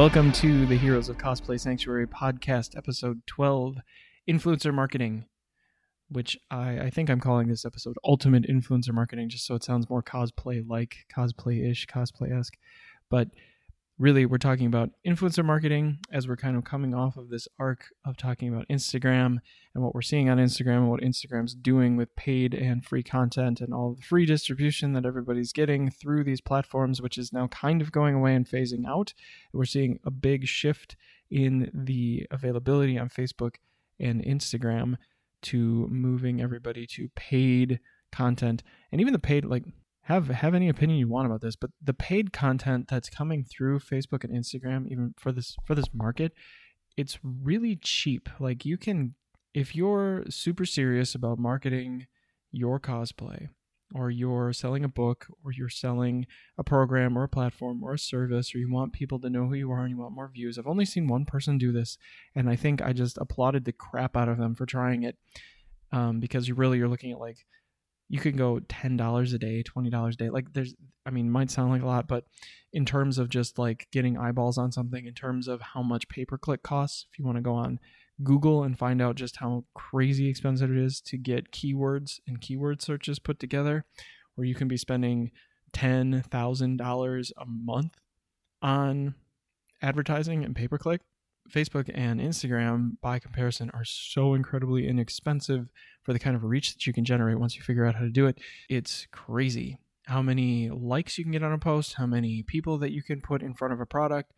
Welcome to the Heroes of Cosplay Sanctuary podcast, episode 12 Influencer Marketing, which I, I think I'm calling this episode Ultimate Influencer Marketing, just so it sounds more cosplay like, cosplay ish, cosplay esque. But really, we're talking about influencer marketing as we're kind of coming off of this arc of talking about Instagram and what we're seeing on Instagram and what Instagram's doing with paid and free content and all the free distribution that everybody's getting through these platforms, which is now kind of going away and phasing out. We're seeing a big shift in the availability on Facebook and Instagram to moving everybody to paid content and even the paid like have have any opinion you want about this but the paid content that's coming through Facebook and Instagram even for this for this market it's really cheap. Like you can if you're super serious about marketing your cosplay or you're selling a book or you're selling a program or a platform or a service or you want people to know who you are and you want more views i've only seen one person do this and i think i just applauded the crap out of them for trying it um, because you really you're looking at like you can go $10 a day $20 a day like there's i mean might sound like a lot but in terms of just like getting eyeballs on something in terms of how much pay per click costs if you want to go on Google and find out just how crazy expensive it is to get keywords and keyword searches put together, where you can be spending $10,000 a month on advertising and pay per click. Facebook and Instagram, by comparison, are so incredibly inexpensive for the kind of reach that you can generate once you figure out how to do it. It's crazy how many likes you can get on a post, how many people that you can put in front of a product,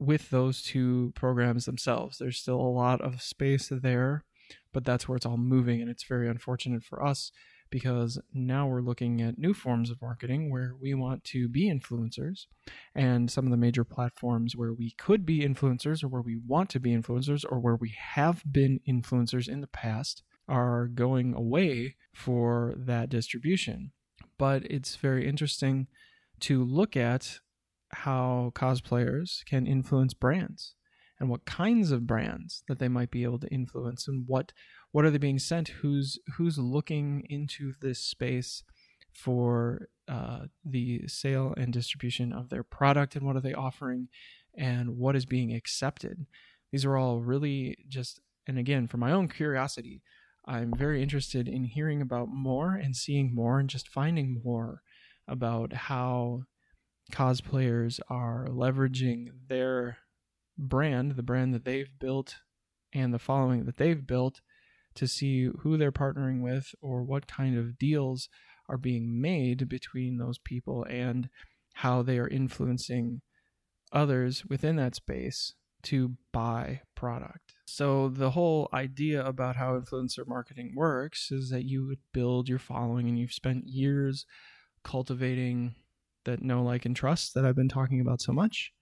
with those two programs themselves. There's still a lot of space there, but that's where it's all moving. And it's very unfortunate for us because now we're looking at new forms of marketing where we want to be influencers. And some of the major platforms where we could be influencers or where we want to be influencers or where we have been influencers in the past are going away for that distribution. But it's very interesting to look at how cosplayers can influence brands and what kinds of brands that they might be able to influence and what what are they being sent who's who's looking into this space for uh, the sale and distribution of their product and what are they offering and what is being accepted these are all really just and again for my own curiosity i'm very interested in hearing about more and seeing more and just finding more about how cosplayers are leveraging their brand, the brand that they've built, and the following that they've built to see who they're partnering with or what kind of deals are being made between those people and how they are influencing others within that space to buy product. So the whole idea about how influencer marketing works is that you would build your following and you've spent years cultivating that know, like, and trust that I've been talking about so much.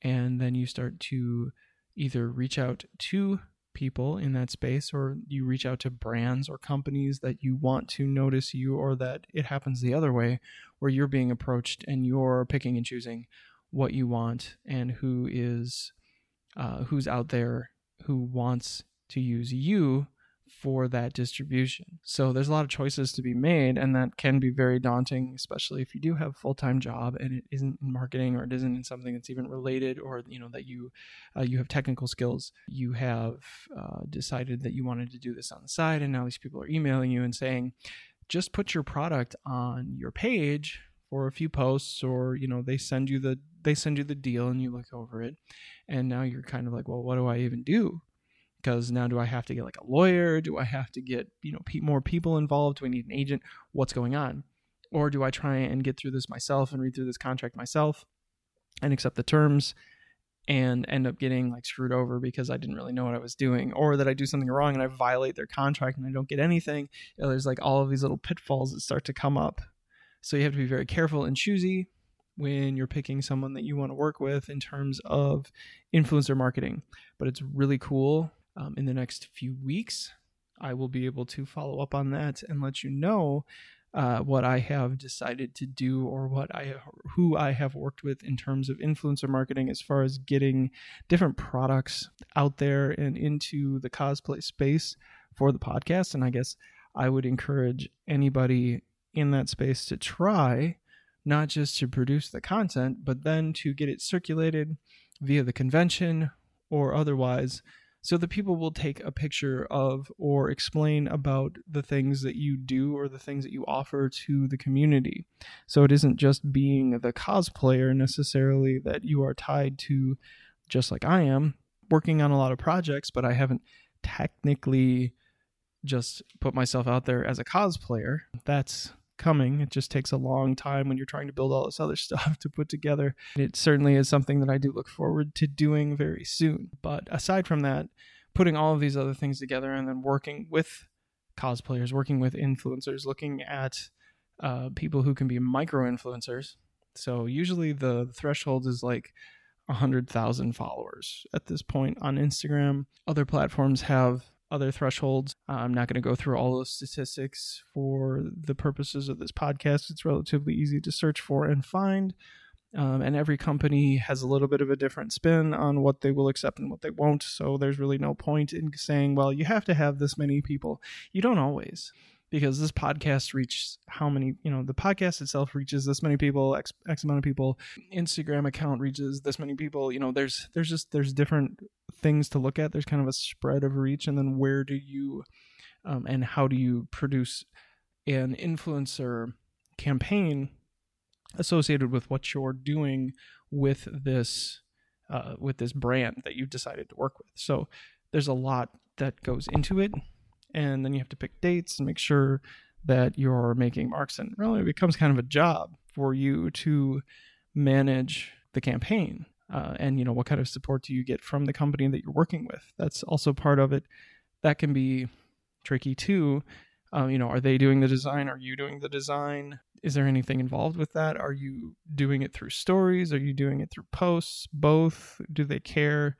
And then you start to either reach out to people in that space or you reach out to brands or companies that you want to notice you or that it happens the other way where you're being approached and you're picking and choosing what you want and who is uh, who's out there who wants to use you for that distribution. So there's a lot of choices to be made, and that can be very daunting, especially if you do have a full time job and it isn't in marketing or it isn't in something that's even related, or you know that you uh, you have technical skills. You have uh, decided that you wanted to do this on the side, and now these people are emailing you and saying, just put your product on your page for a few posts or you know they send you the they send you the deal and you look over it and now you're kind of like well what do i even do because now do I have to get like a lawyer? Do I have to get, you know, more people involved? Do I need an agent? What's going on? Or do I try and get through this myself and read through this contract myself and accept the terms and end up getting like screwed over because I didn't really know what I was doing or that I do something wrong and I violate their contract and I don't get anything. You know, there's like all of these little pitfalls that start to come up. So you have to be very careful and choosy when you're picking someone that you want to work with in terms of influencer marketing. But it's really cool um, in the next few weeks. I will be able to follow up on that and let you know uh, what I have decided to do or what I who I have worked with in terms of influencer marketing as far as getting different products out there and into the cosplay space for the podcast. And I guess I would encourage anybody in that space to try not just to produce the content, but then to get it circulated via the convention or otherwise so that people will take a picture of or explain about the things that you do or the things that you offer to the community. So it isn't just being the cosplayer necessarily that you are tied to, just like I am, working on a lot of projects, but I haven't technically just put myself out there as a cosplayer. That's coming. It just takes a long time when you're trying to build all this other stuff to put together. It certainly is something that I do look forward to doing very soon. But aside from that, putting all of these other things together and then working with cosplayers, working with influencers, looking at uh, people who can be micro influencers. So usually the threshold is like 100,000 followers at this point on Instagram. Other platforms have other thresholds. I'm not going to go through all those statistics for the purposes of this podcast. It's relatively easy to search for and find. Um, and every company has a little bit of a different spin on what they will accept and what they won't. So there's really no point in saying, well, you have to have this many people. You don't always because this podcast reaches how many you know the podcast itself reaches this many people x, x amount of people instagram account reaches this many people you know there's there's just there's different things to look at. There's kind of a spread of reach and then where do you um, and how do you produce an influencer campaign associated with what you're doing with this uh, with this brand that you've decided to work with? So there's a lot that goes into it and then you have to pick dates and make sure that you're making marks and really it becomes kind of a job for you to manage the campaign uh, and you know what kind of support do you get from the company that you're working with? That's also part of it. That can be tricky too. Um, you know are they doing the design? Are you doing the design? Is there anything involved with that? Are you doing it through stories? Are you doing it through posts? Both? Do they care?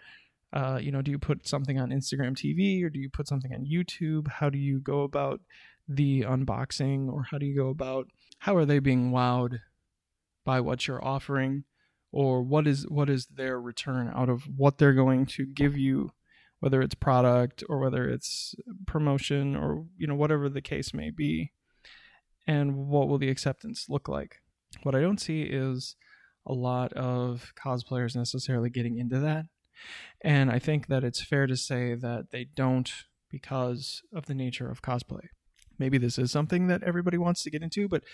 Uh, you know, do you put something on Instagram TV or do you put something on YouTube? How do you go about the unboxing or how do you go about how are they being wowed by what you're offering or what is what is their return out of what they're going to give you whether it's product or whether it's promotion or you know whatever the case may be and what will the acceptance look like what i don't see is a lot of cosplayers necessarily getting into that and I think that it's fair to say that they don't because of the nature of cosplay. Maybe this is something that everybody wants to get into, but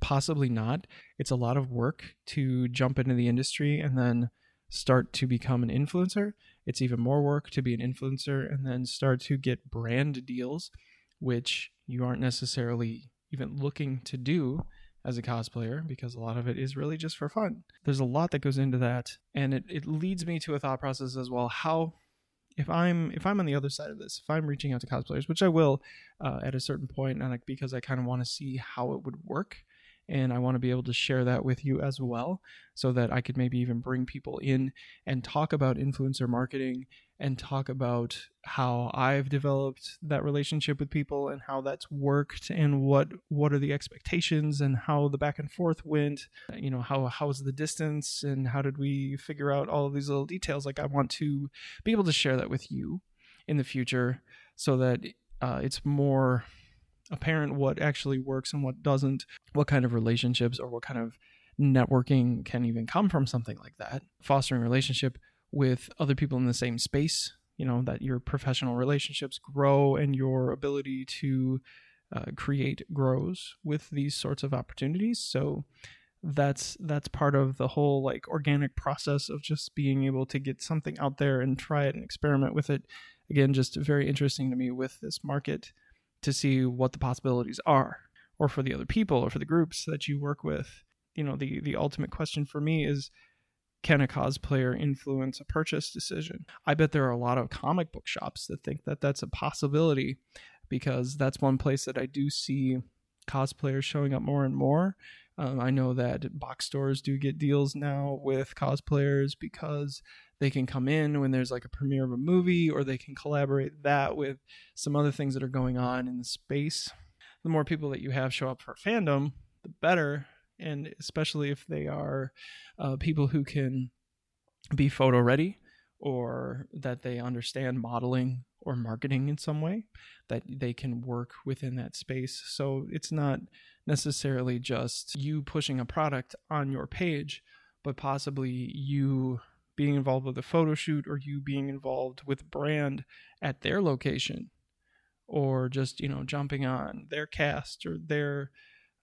possibly not. It's a lot of work to jump into the industry and then start to become an influencer. It's even more work to be an influencer and then start to get brand deals, which you aren't necessarily even looking to do as a cosplayer because a lot of it is really just for fun. There's a lot that goes into that, and it, it leads me to a thought process as well. How if I'm if I'm on the other side of this, if I'm reaching out to cosplayers, which I will uh, at a certain point, and like, because I kind of want to see how it would work, and I want to be able to share that with you as well, so that I could maybe even bring people in and talk about influencer marketing and talk about how I've developed that relationship with people and how that's worked and what what are the expectations and how the back and forth went. You know how how was the distance and how did we figure out all of these little details? Like I want to be able to share that with you in the future so that uh, it's more apparent what actually works and what doesn't what kind of relationships or what kind of networking can even come from something like that. Fostering relationship with other people in the same space you know that your professional relationships grow and your ability to uh, create grows with these sorts of opportunities. So that's that's part of the whole like organic process of just being able to get something out there and try it and experiment with it. Again just very interesting to me with this market to see what the possibilities are or for the other people or for the groups that you work with you know the the ultimate question for me is can a cosplayer influence a purchase decision? I bet there are a lot of comic book shops that think that that's a possibility because that's one place that I do see cosplayers showing up more and more. Um, I know that box stores do get deals now with cosplayers because they can come in when there's like a premiere of a movie or they can collaborate that with some other things that are going on in the space. The more people that you have show up for fandom, the better and especially if they are uh, people who can be photo ready or that they understand modeling or marketing in some way that they can work within that space so it's not necessarily just you pushing a product on your page but possibly you being involved with a photo shoot or you being involved with brand at their location or just you know jumping on their cast or their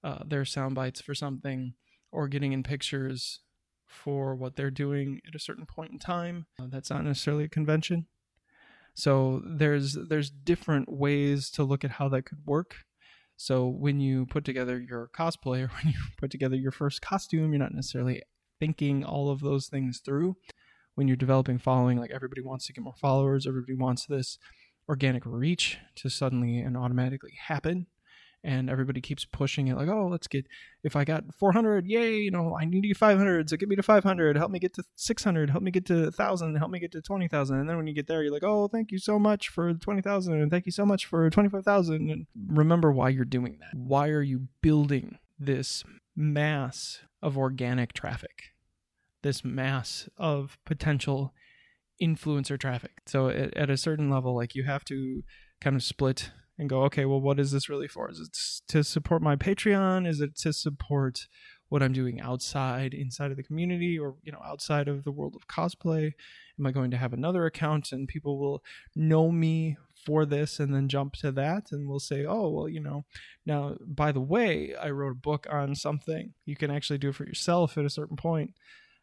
uh, their sound bites for something or getting in pictures for what they're doing at a certain point in time uh, that's not necessarily a convention. So there's there's different ways to look at how that could work. So when you put together your cosplay or when you put together your first costume you're not necessarily thinking all of those things through when you're developing following like everybody wants to get more followers everybody wants this organic reach to suddenly and automatically happen. And everybody keeps pushing it like oh let's get if i got 400 yay you know i need to get 500 so get me to 500 help me get to 600 help me get to 1000 help me get to 20000 and then when you get there you're like oh thank you so much for 20000 and thank you so much for 25000 and remember why you're doing that. Why are you building this mass of organic traffic this mass of potential influencer traffic. So at, at, a certain level, like you have to kind of split and go, okay, well, what is this really for? Is it to support my Patreon? Is it to support what I'm doing outside, inside of the community, or you know, outside of the world of cosplay? Am I going to have another account and people will know me for this and then jump to that and we'll say, oh, well, you know, now by the way, I wrote a book on something. You can actually do it for yourself at a certain point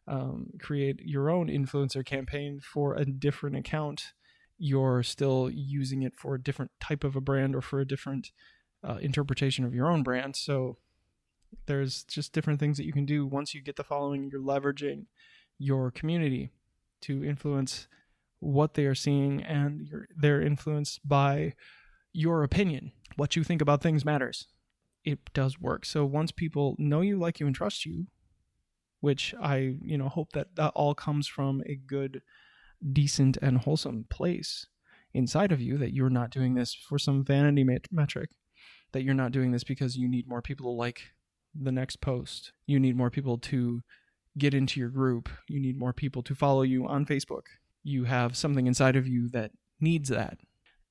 um, create your own influencer campaign for a different account, you're still using it for a different type of a brand or for a different uh, interpretation of your own brand. So there's just different things that you can do once you get the following. You're leveraging your community to influence what they are seeing, and they're influenced by your opinion. What you think about things matters. It does work. So once people know you, like you, and trust you, which I, you know, hope that that all comes from a good, decent, and wholesome place inside of you, that you're not doing this for some vanity metric, that you're not doing this because you need more people to like the next post. You need more people to get into your group. You need more people to follow you on Facebook. You have something inside of you that needs that.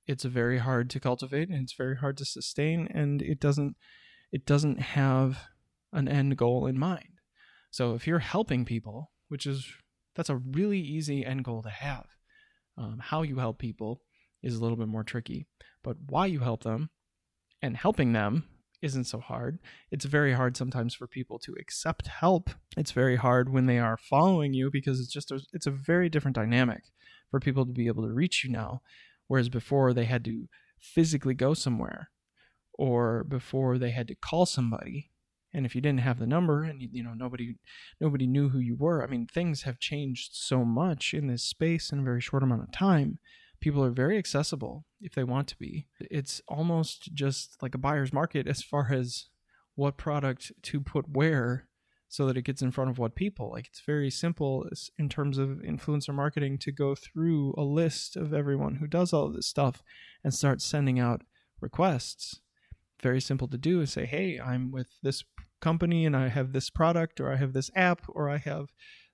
It's very hard to cultivate and it's very hard to sustain and it doesn't it doesn't have an end goal in mind. So if you're helping people, which is that's a really easy end goal to have. Um, how you help people is a little bit more tricky, but why you help them and helping them isn't so hard. It's very hard sometimes for people to accept help. It's very hard when they are following you because it's just a, it's a very different dynamic for people to be able to reach you now, whereas before they had to physically go somewhere or before they had to call somebody and if you didn't have the number and you, know nobody nobody knew who you were i mean things have changed so much in this space in a very short amount of time. People are very accessible if they want to be. It's almost just like a buyer's market as far as what product to put where so that it gets in front of what people. Like it's very simple in terms of influencer marketing to go through a list of everyone who does all this stuff and start sending out requests. Very simple to do is say, hey, I'm with this company and I have this product or I have this app or I have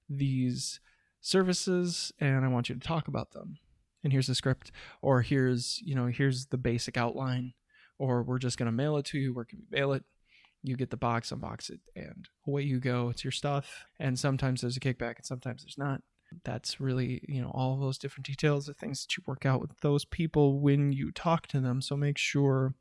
these services and I want you to talk about them. And here's the script or here's, you know, here's the basic outline or we're just going to mail it to you. Where can we mail it? You get the box, unbox it, and away you go. It's your stuff. And sometimes there's a kickback and sometimes there's not. That's really, you know, all those different details, the things that you work out with those people when you talk to them. So make sure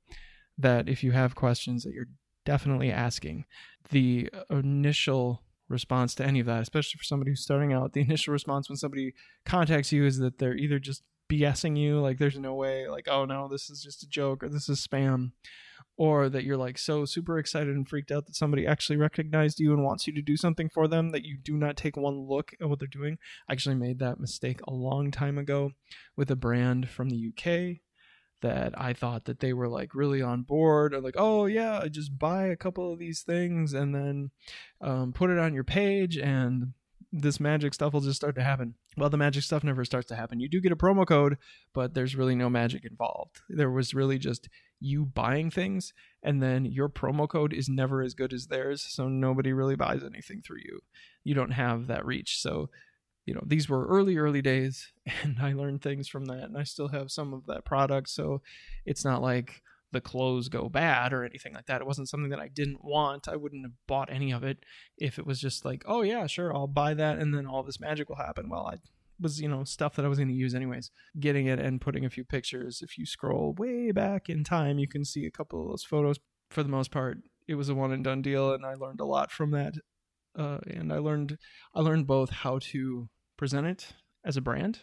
that if you have questions that you're definitely asking. The initial response to any of that, especially for somebody who's starting out, the initial response when somebody contacts you is that they're either just BSing you, like there's no way, like, oh no, this is just a joke or this is spam, or that you're like so super excited and freaked out that somebody actually recognized you and wants you to do something for them that you do not take one look at what they're doing. I actually made that mistake a long time ago with a brand from the UK that I thought that they were like really on board or like, oh yeah, just buy a couple of these things and then um, put it on your page and this magic stuff will just start to happen. Well, the magic stuff never starts to happen. You do get a promo code, but there's really no magic involved. There was really just you buying things, and then your promo code is never as good as theirs, so nobody really buys anything through you. You don't have that reach. So you know these were early early days and i learned things from that and i still have some of that product so it's not like the clothes go bad or anything like that. It wasn't something that I didn't want. I wouldn't have bought any of it if it was just like, oh yeah, sure, I'll buy that and then all this magic will happen. Well, I was, you know, stuff that I was going to use anyways. Getting it and putting a few pictures. If you scroll way back in time, you can see a couple of those photos. For the most part, it was a one and done deal and I learned a lot from that. Uh, and I learned I learned both how to present it as a brand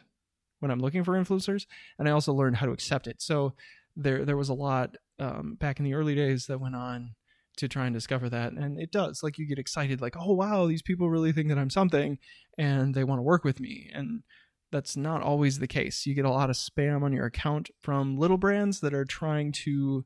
when I'm looking for influencers, and I also learned how to accept it. So there there was a lot um, back in the early days that went on to try and discover that, and it does. Like you get excited, like oh wow, these people really think that I'm something, and they want to work with me, and that's not always the case. You get a lot of spam on your account from little brands that are trying to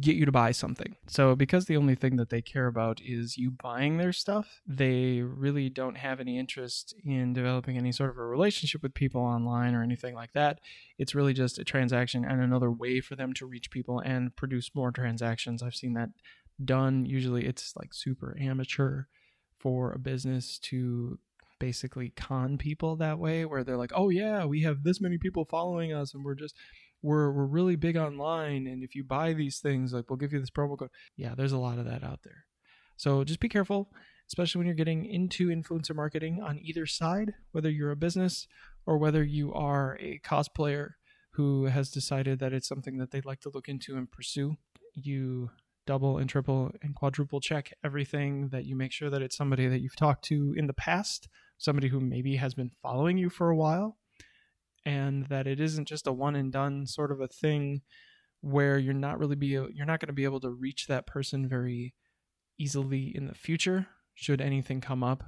get you to buy something. So, because the only thing that they care about is you buying their stuff, they really don't have any interest in developing any sort of a relationship with people online or anything like that. It's really just a transaction and another way for them to reach people and produce more transactions. I've seen that done. Usually, it's like super amateur for a business to basically con people that way where they're like, "Oh yeah, we have this many people following us and we're just we're we're really big online and if you buy these things like we'll give you this promo code. Yeah there's a lot of that out there. So just be careful especially when you're getting into influencer marketing on either side whether you're a business or whether you are a cosplayer who has decided that it's something that they'd like to look into and pursue. You double and triple and quadruple check everything that you make sure that it's somebody that you've talked to in the past somebody who maybe has been following you for a while and that it isn't just a one and done sort of a thing where you're not really be you're not going to be able to reach that person very easily in the future should anything come up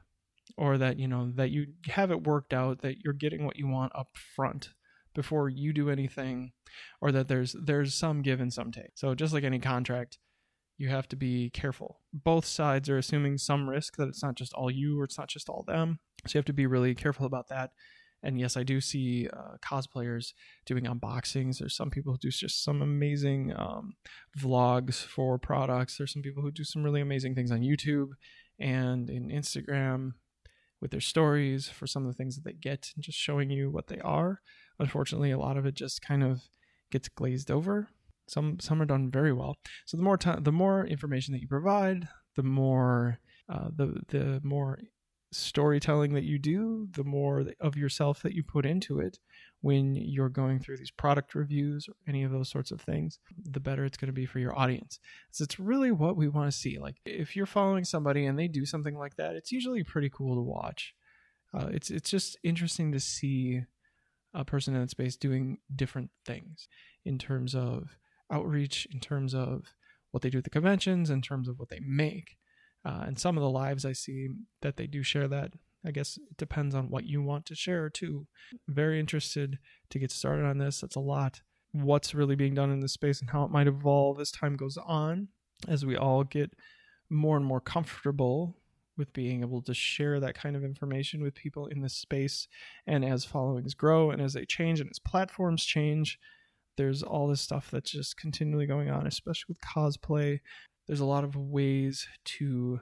or that you know that you have it worked out that you're getting what you want up front before you do anything or that there's there's some give and some take. So just like any contract you have to be careful. Both sides are assuming some risk that it's not just all you or it's not just all them. So you have to be really careful about that and yes, I do see uh, cosplayers doing unboxings. There's some people who do just some amazing um, vlogs for products. There's some people who do some really amazing things on YouTube and in Instagram with their stories for some of the things that they get and just showing you what they are. Unfortunately, a lot of it just kind of gets glazed over. Some some are done very well. So the more time, the more information that you provide, the more uh, the the more storytelling that you do, the more of yourself that you put into it when you're going through these product reviews or any of those sorts of things, the better it's going to be for your audience. So it's really what we want to see. Like if you're following somebody and they do something like that, it's usually pretty cool to watch. Uh, it's it's just interesting to see a person in that space doing different things in terms of outreach, in terms of what they do at the conventions, in terms of what they make. Uh, and some of the lives I see that they do share that. I guess it depends on what you want to share too. Very interested to get started on this. That's a lot. What's really being done in this space and how it might evolve as time goes on, as we all get more and more comfortable with being able to share that kind of information with people in this space. And as followings grow and as they change and as platforms change, there's all this stuff that's just continually going on, especially with cosplay there's a lot of ways to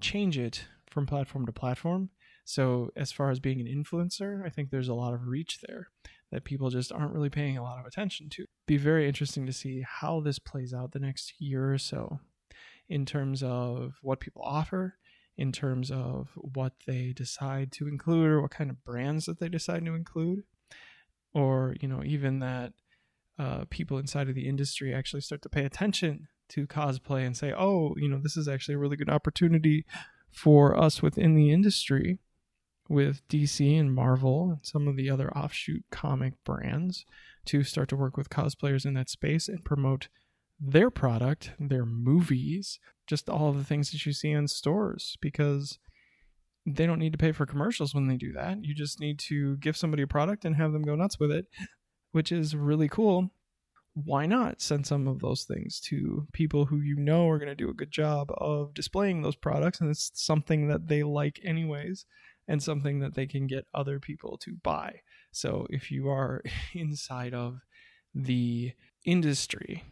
change it from platform to platform. So, as far as being an influencer, I think there's a lot of reach there that people just aren't really paying a lot of attention to. Be very interesting to see how this plays out the next year or so in terms of what people offer, in terms of what they decide to include or what kind of brands that they decide to include, or, you know, even that uh, people inside of the industry actually start to pay attention to cosplay and say, oh, you know, this is actually a really good opportunity for us within the industry with DC and Marvel and some of the other offshoot comic brands to start to work with cosplayers in that space and promote their product, their movies, just all of the things that you see in stores because they don't need to pay for commercials when they do that. You just need to give somebody a product and have them go nuts with it, which is really cool why not send some of those things to people who you know are going to do a good job of displaying those products and it's something that they like anyways and something that they can get other people to buy. So if you are inside of the industry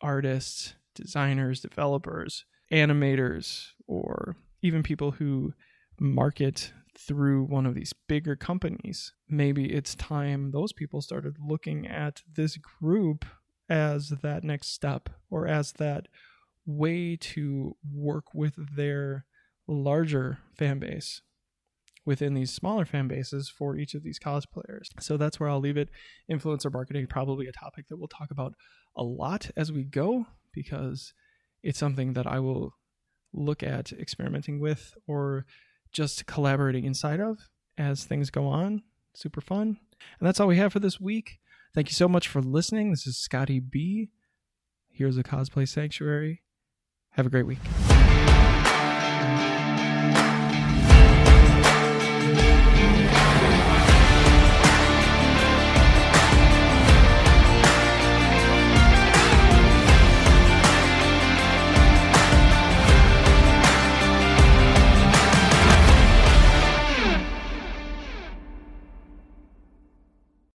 artists designers developers animators or even people who market through one of these bigger companies maybe it's time those people started looking at this group as that next step or as that way to work with their larger fan base within these smaller fan bases for each of these cosplayers. So that's where I'll leave it. Influencer marketing probably a topic that we'll talk about a lot as we go because it's something that I will look at experimenting with or just collaborating inside of as things go on. Super fun. And that's all we have for this week. Thank you so much for listening. This is Scotty B. Here's a Cosplay Sanctuary. Have a great week.